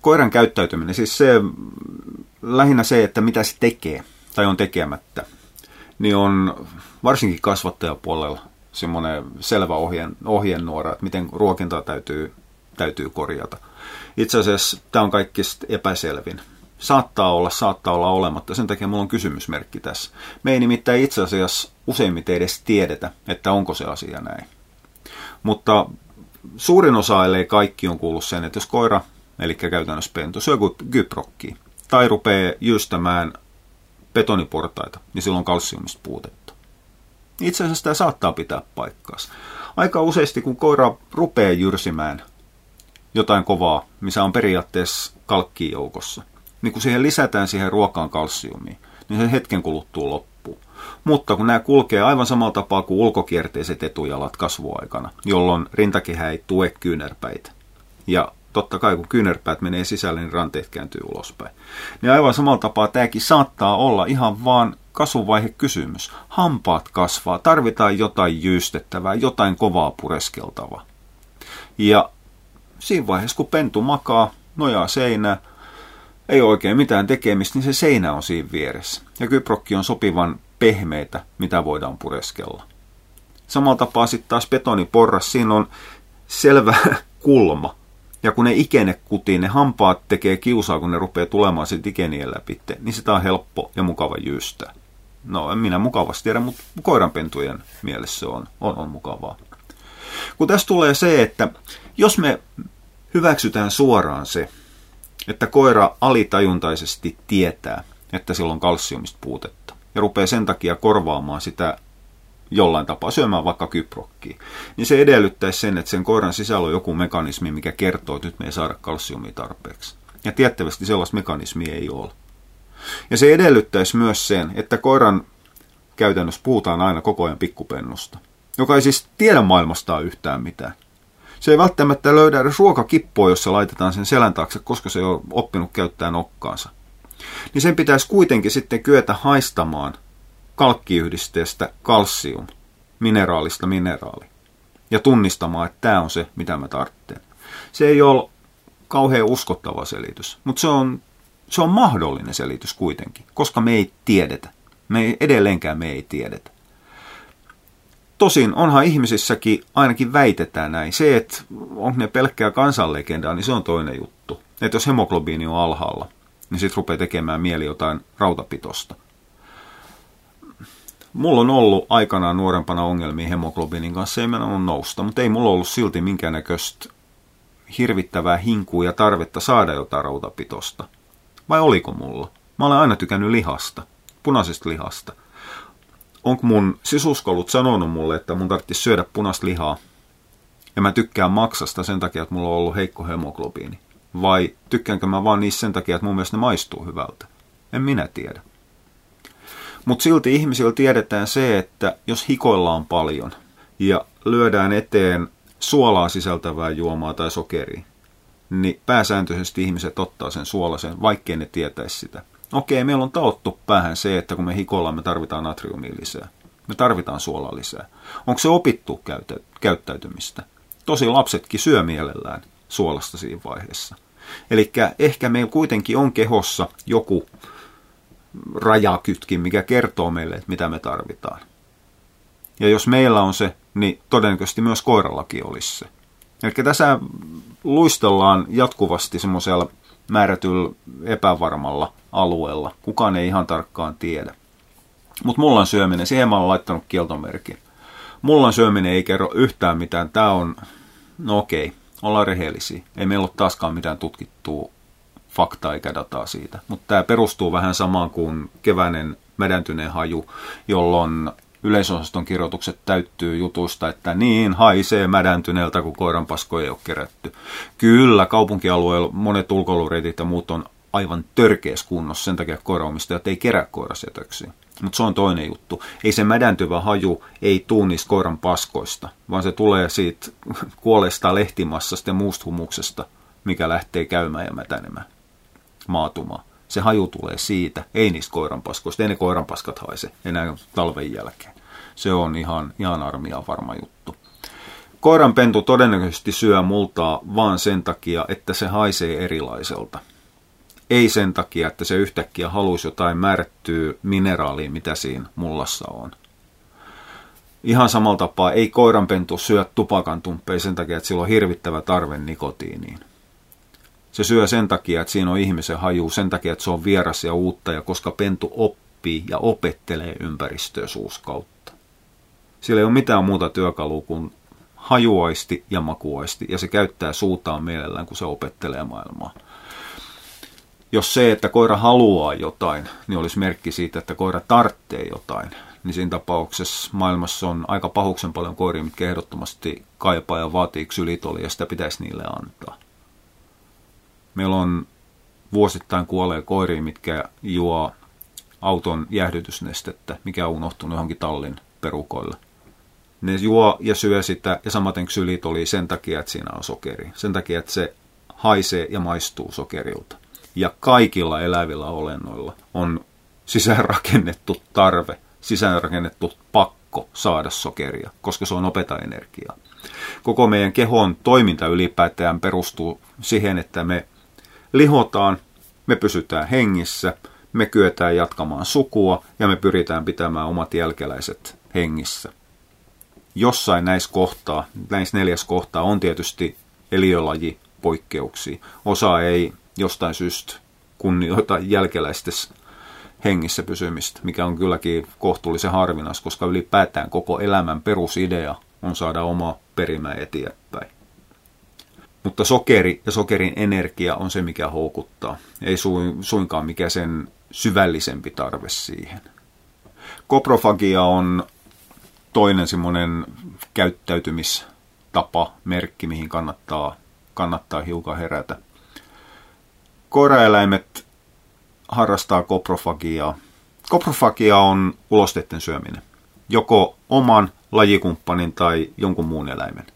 koiran käyttäytyminen, siis se, lähinnä se, että mitä se tekee tai on tekemättä, niin on varsinkin kasvattajapuolella semmoinen selvä ohjeen, ohjenuora, että miten ruokintaa täytyy, täytyy korjata. Itse asiassa tämä on kaikista epäselvin. Saattaa olla, saattaa olla olematta. Sen takia mulla on kysymysmerkki tässä. Me ei nimittäin itse asiassa useimmiten edes tiedetä, että onko se asia näin. Mutta suurin osa, ellei kaikki on kuullut sen, että jos koira, eli käytännössä pentu, syö kyprokkiin tai rupeaa jystämään betoniportaita, niin silloin kalsiumista puutetta. Itse asiassa tämä saattaa pitää paikkaansa. Aika useasti, kun koira rupeaa jyrsimään jotain kovaa, missä on periaatteessa kalkkiin joukossa, niin kun siihen lisätään siihen ruokaan kalsiumia, niin se hetken kuluttua loppuu. Mutta kun nämä kulkee aivan samalla tapaa kuin ulkokierteiset etujalat kasvuaikana, jolloin rintakehä ei tue kyynärpäitä. Ja totta kai kun kyynärpäät menee sisälle, niin ranteet kääntyy ulospäin. Niin aivan samalla tapaa tämäkin saattaa olla ihan vaan kasvuvaihe kysymys. Hampaat kasvaa, tarvitaan jotain jyystettävää, jotain kovaa pureskeltavaa. Ja siinä vaiheessa, kun pentu makaa, nojaa seinää, ei oikein mitään tekemistä, niin se seinä on siinä vieressä. Ja kyprokki on sopivan pehmeitä, mitä voidaan pureskella. Samalla tapaa sitten taas betoniporras, siinä on selvä kulma. Ja kun ne ikene kutii, ne hampaat tekee kiusaa, kun ne rupeaa tulemaan sitten ikenien läpi, niin sitä on helppo ja mukava jyystää. No en minä mukavasti tiedä, mutta koiranpentujen mielessä on, on, on mukavaa. Kun tässä tulee se, että jos me hyväksytään suoraan se, että koira alitajuntaisesti tietää, että sillä on kalsiumista puutetta, ja rupeaa sen takia korvaamaan sitä jollain tapaa syömään vaikka kyprokkiin, niin se edellyttäisi sen, että sen koiran sisällä on joku mekanismi, mikä kertoo, että nyt me ei saada kalsiumia tarpeeksi. Ja tiettävästi sellaista mekanismia ei ole. Ja se edellyttäisi myös sen, että koiran käytännössä puhutaan aina koko ajan pikkupennusta, joka ei siis tiedä maailmastaan yhtään mitään. Se ei välttämättä löydä edes ruokakippoa, jossa laitetaan sen selän taakse, koska se on oppinut käyttää nokkaansa. Niin sen pitäisi kuitenkin sitten kyetä haistamaan kalkkiyhdisteestä kalsium, mineraalista mineraali, ja tunnistamaan, että tämä on se, mitä mä tarvitsen. Se ei ole kauhean uskottava selitys, mutta se on, se on mahdollinen selitys kuitenkin, koska me ei tiedetä. Me ei, edelleenkään me ei tiedetä. Tosin onhan ihmisissäkin ainakin väitetään näin. Se, että onko ne pelkkää kansanlegendaa, niin se on toinen juttu. Että jos hemoglobiini on alhaalla, niin sitten rupeaa tekemään mieli jotain rautapitosta. Mulla on ollut aikanaan nuorempana ongelmia hemoglobiinin kanssa, ei mennä nousta, mutta ei mulla ollut silti minkäännäköistä hirvittävää hinkua ja tarvetta saada jotain rautapitosta. Vai oliko mulla? Mä olen aina tykännyt lihasta, punaisesta lihasta onko mun sisuskolut sanonut mulle, että mun tarvitsisi syödä punaista lihaa, ja mä tykkään maksasta sen takia, että mulla on ollut heikko hemoglobiini? Vai tykkäänkö mä vaan niistä sen takia, että mun mielestä ne maistuu hyvältä? En minä tiedä. Mutta silti ihmisillä tiedetään se, että jos hikoillaan paljon ja lyödään eteen suolaa sisältävää juomaa tai sokeria, niin pääsääntöisesti ihmiset ottaa sen suolasen, vaikkei ne tietäisi sitä. Okei, meillä on taottu päähän se, että kun me hikoillaan, me tarvitaan natriumia lisää. Me tarvitaan suolaa lisää. Onko se opittu käyttäytymistä? Tosi lapsetkin syö mielellään suolasta siinä vaiheessa. Eli ehkä meillä kuitenkin on kehossa joku rajakytkin, mikä kertoo meille, että mitä me tarvitaan. Ja jos meillä on se, niin todennäköisesti myös koirallakin olisi se. Eli tässä luistellaan jatkuvasti semmoisella määrätyllä epävarmalla alueella. Kukaan ei ihan tarkkaan tiedä. Mutta mullan syöminen, siihen mä olen laittanut kieltomerkin. Mullan syöminen ei kerro yhtään mitään. Tämä on, no okei, ollaan rehellisiä. Ei meillä ole taaskaan mitään tutkittua faktaa eikä dataa siitä. Mutta tämä perustuu vähän samaan kuin keväinen mädäntyneen haju, jolloin yleisosaston kirjoitukset täyttyy jutusta, että niin haisee mädäntyneeltä, kun koiranpaskoja ei ole kerätty. Kyllä, kaupunkialueella monet ulkoilureitit ja muut on aivan törkeässä kunnossa, sen takia koiraomistajat ei kerää koirasjätöksiä. Mutta se on toinen juttu. Ei se mädäntyvä haju ei tuu koiran paskoista, vaan se tulee siitä kuolleesta lehtimassasta ja muusta humuksesta, mikä lähtee käymään ja mätänemään, maatumaan. Se haju tulee siitä, ei niistä koiranpaskoista. Ei ne koiranpaskat haise enää talven jälkeen. Se on ihan, ihan armia varma juttu. Koiranpentu todennäköisesti syö multaa vaan sen takia, että se haisee erilaiselta. Ei sen takia, että se yhtäkkiä haluaisi jotain määrättyä mineraalia, mitä siinä mullassa on. Ihan samalla tapaa ei koiranpentu syö tupakan sen takia, että sillä on hirvittävä tarve nikotiiniin. Se syö sen takia, että siinä on ihmisen haju, sen takia, että se on vieras ja uutta ja koska pentu oppii ja opettelee ympäristöä suuskautta. Sillä ei ole mitään muuta työkalua kuin hajuaisti ja makuaisti, ja se käyttää suutaan mielellään, kun se opettelee maailmaa. Jos se, että koira haluaa jotain, niin olisi merkki siitä, että koira tarvitsee jotain, niin siinä tapauksessa maailmassa on aika pahuksen paljon koiria, mitkä ehdottomasti kaipaa ja vaatii ksylitolia, ja sitä pitäisi niille antaa. Meillä on vuosittain kuolee koiria, mitkä juo auton jäähdytysnestettä, mikä on unohtunut johonkin tallin perukoille. Ne juo ja syö sitä, ja samaten ksylitoli sen takia, että siinä on sokeri. Sen takia, että se haisee ja maistuu sokerilta. Ja kaikilla elävillä olennoilla on sisäänrakennettu tarve, sisäänrakennettu pakko saada sokeria, koska se on opeta-energiaa. Koko meidän kehon toiminta ylipäätään perustuu siihen, että me lihotaan, me pysytään hengissä, me kyetään jatkamaan sukua ja me pyritään pitämään omat jälkeläiset hengissä. Jossain näissä kohtaa, näissä neljäs kohtaa on tietysti eliölaji poikkeuksia. Osa ei jostain syystä kunnioita jälkeläistes hengissä pysymistä, mikä on kylläkin kohtuullisen harvinas, koska ylipäätään koko elämän perusidea on saada oma perimä eteenpäin. Mutta sokeri ja sokerin energia on se, mikä houkuttaa. Ei suinkaan mikä sen syvällisempi tarve siihen. Koprofagia on toinen semmoinen käyttäytymistapa, merkki, mihin kannattaa, kannattaa hiukan herätä. Koiraeläimet harrastaa koprofagiaa. Koprofagia on ulosteiden syöminen, joko oman lajikumppanin tai jonkun muun eläimen.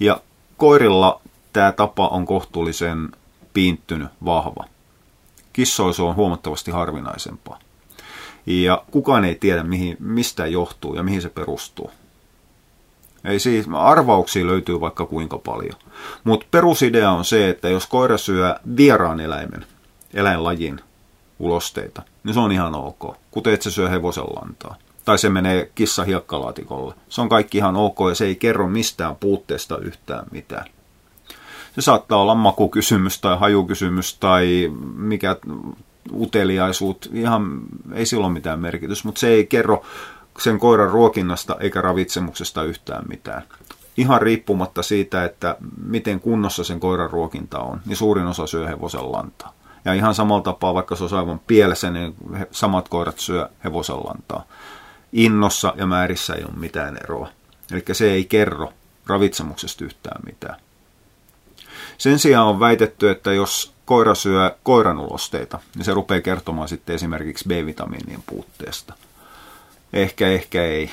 Ja koirilla tämä tapa on kohtuullisen piinttynyt, vahva. Kissoisu on huomattavasti harvinaisempaa. Ja kukaan ei tiedä, mihin, mistä johtuu ja mihin se perustuu. Ei siis, arvauksia löytyy vaikka kuinka paljon. Mutta perusidea on se, että jos koira syö vieraan eläimen, eläinlajin ulosteita, niin se on ihan ok. Kuten että se syö hevosen lantaa. Tai se menee kissa hiekkalaatikolle. Se on kaikki ihan ok ja se ei kerro mistään puutteesta yhtään mitään. Se saattaa olla makukysymys tai hajukysymys tai mikä uteliaisuut, ihan ei silloin mitään merkitys, mutta se ei kerro sen koiran ruokinnasta eikä ravitsemuksesta yhtään mitään. Ihan riippumatta siitä, että miten kunnossa sen koiran ruokinta on, niin suurin osa syö hevosen lantaa. Ja ihan samalla tapaa, vaikka se on aivan pielessä, niin samat koirat syö hevosen lantaa. Innossa ja määrissä ei ole mitään eroa. Eli se ei kerro ravitsemuksesta yhtään mitään. Sen sijaan on väitetty, että jos koira syö koiranulosteita, niin se rupeaa kertomaan sitten esimerkiksi B-vitamiinien puutteesta. Ehkä, ehkä ei.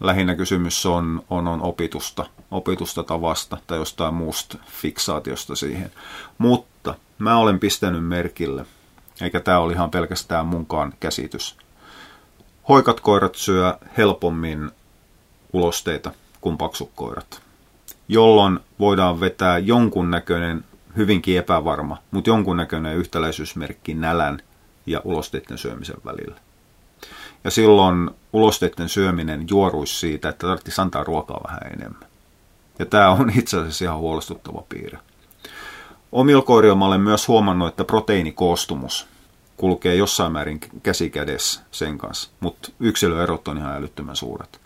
Lähinnä kysymys on, on, on opitusta, opitusta tavasta tai jostain muusta fiksaatiosta siihen. Mutta mä olen pistänyt merkille, eikä tämä ole ihan pelkästään munkaan käsitys. Hoikat koirat syö helpommin ulosteita kuin paksut koirat jolloin voidaan vetää jonkunnäköinen, hyvinkin epävarma, mutta jonkunnäköinen yhtäläisyysmerkki nälän ja ulosteiden syömisen välillä. Ja silloin ulosteiden syöminen juoruisi siitä, että tarvitsisi antaa ruokaa vähän enemmän. Ja tämä on itse asiassa ihan huolestuttava piirre. Mä olen myös huomannut, että proteiinikoostumus kulkee jossain määrin käsikädessä sen kanssa, mutta yksilöerot on ihan älyttömän suuret.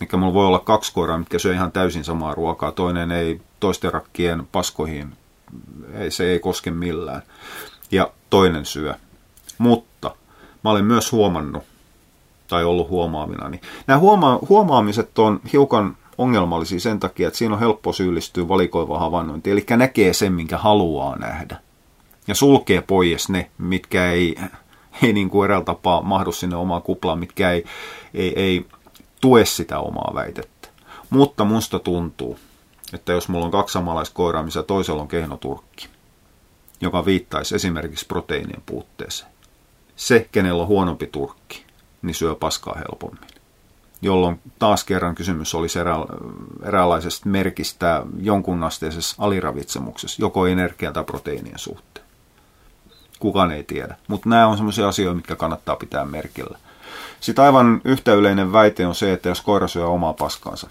Eli mulla voi olla kaksi koiraa, mitkä syö ihan täysin samaa ruokaa. Toinen ei toisten rakkien paskoihin, ei, se ei koske millään. Ja toinen syö. Mutta mä olen myös huomannut, tai ollut huomaamina, niin nämä huoma- huomaamiset on hiukan ongelmallisia sen takia, että siinä on helppo syyllistyä valikoivaan havainnointiin, eli näkee sen, minkä haluaa nähdä. Ja sulkee pois ne, mitkä ei, ei niin kuin eräällä tapaa mahdu sinne omaan kuplaan, mitkä ei, ei, ei tue sitä omaa väitettä. Mutta musta tuntuu, että jos mulla on kaksi samanlaiskoiraa, missä toisella on kehnoturkki, joka viittaisi esimerkiksi proteiinien puutteeseen, se, kenellä on huonompi turkki, niin syö paskaa helpommin. jolloin taas kerran kysymys olisi erä, eräänlaisesta merkistä jonkunasteisessa aliravitsemuksessa, joko energia- tai proteiinien suhteen. Kukaan ei tiedä, mutta nämä on sellaisia asioita, mitkä kannattaa pitää merkillä. Sitten aivan yhtä yleinen väite on se, että jos koira syö omaa paskansa,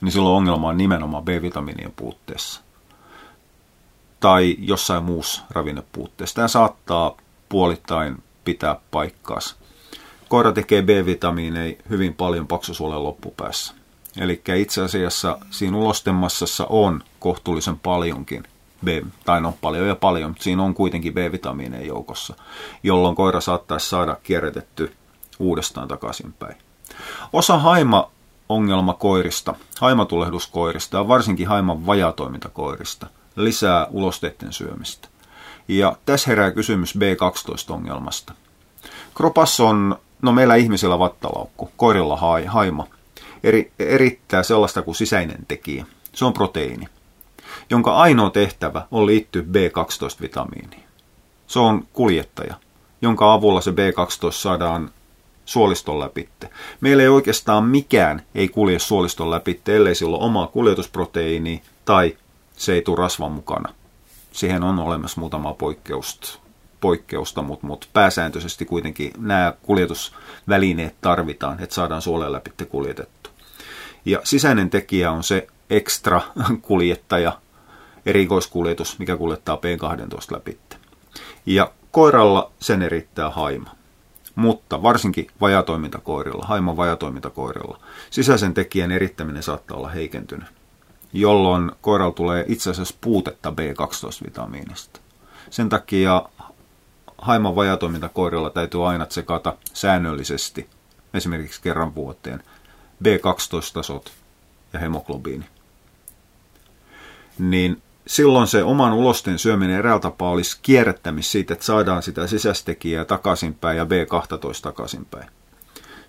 niin silloin ongelma on nimenomaan B-vitamiinien puutteessa tai jossain muussa ravinnepuutteessa. Tämä saattaa puolittain pitää paikkaansa. Koira tekee B-vitamiineja hyvin paljon paksusuolen loppupäässä. Eli itse asiassa siinä ulostemassassa on kohtuullisen paljonkin B, tai no paljon ja paljon, mutta siinä on kuitenkin B-vitamiineja joukossa, jolloin koira saattaisi saada kierrätetty uudestaan takaisinpäin. Osa haima ongelmakoirista, haimatulehduskoirista ja varsinkin haiman vajatoimintakoirista lisää ulosteiden syömistä. Ja tässä herää kysymys B12-ongelmasta. Kropassa on, no meillä ihmisillä vattalaukku, koirilla haima, eri, erittää sellaista kuin sisäinen tekijä. Se on proteiini, jonka ainoa tehtävä on liittyä B12-vitamiiniin. Se on kuljettaja, jonka avulla se B12 saadaan suoliston läpitte. Meillä ei oikeastaan mikään ei kulje suoliston läpitte, ellei sillä ole omaa kuljetusproteiini tai se ei tule rasvan mukana. Siihen on olemassa muutama poikkeusta, poikkeusta mutta, mutta pääsääntöisesti kuitenkin nämä kuljetusvälineet tarvitaan, että saadaan suolen läpitte kuljetettu. Ja sisäinen tekijä on se ekstra kuljettaja, erikoiskuljetus, mikä kuljettaa P12 läpitte. Ja koiralla sen erittää haima mutta varsinkin vajatoimintakoirilla, haiman vajatoimintakoirilla, sisäisen tekijän erittäminen saattaa olla heikentynyt, jolloin koiralla tulee itse asiassa puutetta B12-vitamiinista. Sen takia haiman vajatoimintakoirilla täytyy aina tsekata säännöllisesti, esimerkiksi kerran vuoteen, B12-tasot ja hemoglobiini. Niin silloin se oman ulosten syöminen eräällä tapaa olisi kierrättämis siitä, että saadaan sitä sisäistekijää takaisinpäin ja B12 takaisinpäin.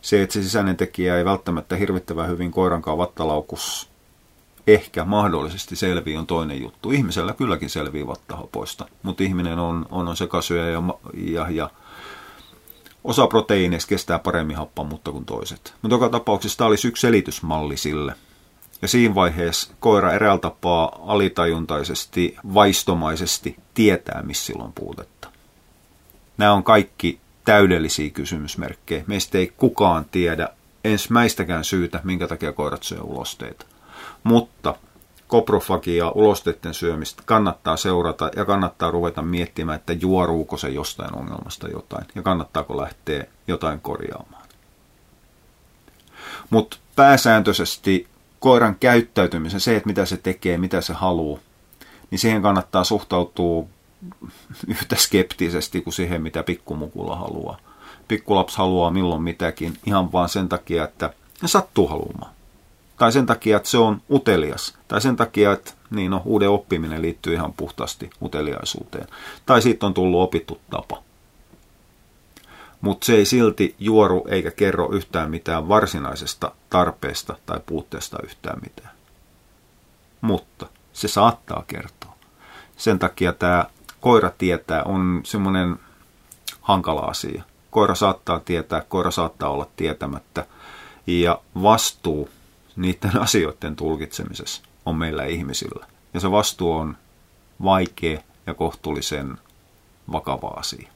Se, että se sisäinen tekijä ei välttämättä hirvittävän hyvin koirankaan vattalaukus ehkä mahdollisesti selvii on toinen juttu. Ihmisellä kylläkin selvii vattahapoista, mutta ihminen on, on, on sekasyöjä ja, ja, ja osa proteiineista kestää paremmin happamuutta kuin toiset. Mutta joka tapauksessa tämä olisi yksi selitysmalli sille – ja siinä vaiheessa koira eräällä tapaa alitajuntaisesti, vaistomaisesti tietää, missä silloin puutetta. Nämä on kaikki täydellisiä kysymysmerkkejä. Meistä ei kukaan tiedä ensimmäistäkään syytä, minkä takia koirat syö ulosteita. Mutta koprofagia, ulosteiden syömistä kannattaa seurata ja kannattaa ruveta miettimään, että juoruuko se jostain ongelmasta jotain ja kannattaako lähteä jotain korjaamaan. Mutta pääsääntöisesti koiran käyttäytymisen, se, että mitä se tekee, mitä se haluaa, niin siihen kannattaa suhtautua yhtä skeptisesti kuin siihen, mitä pikkumukula haluaa. Pikkulaps haluaa milloin mitäkin ihan vaan sen takia, että ne sattuu haluamaan. Tai sen takia, että se on utelias. Tai sen takia, että niin no, uuden oppiminen liittyy ihan puhtaasti uteliaisuuteen. Tai siitä on tullut opittu tapa mutta se ei silti juoru eikä kerro yhtään mitään varsinaisesta tarpeesta tai puutteesta yhtään mitään. Mutta se saattaa kertoa. Sen takia tämä koira tietää on semmoinen hankala asia. Koira saattaa tietää, koira saattaa olla tietämättä. Ja vastuu niiden asioiden tulkitsemisessa on meillä ihmisillä. Ja se vastuu on vaikea ja kohtuullisen vakava asia.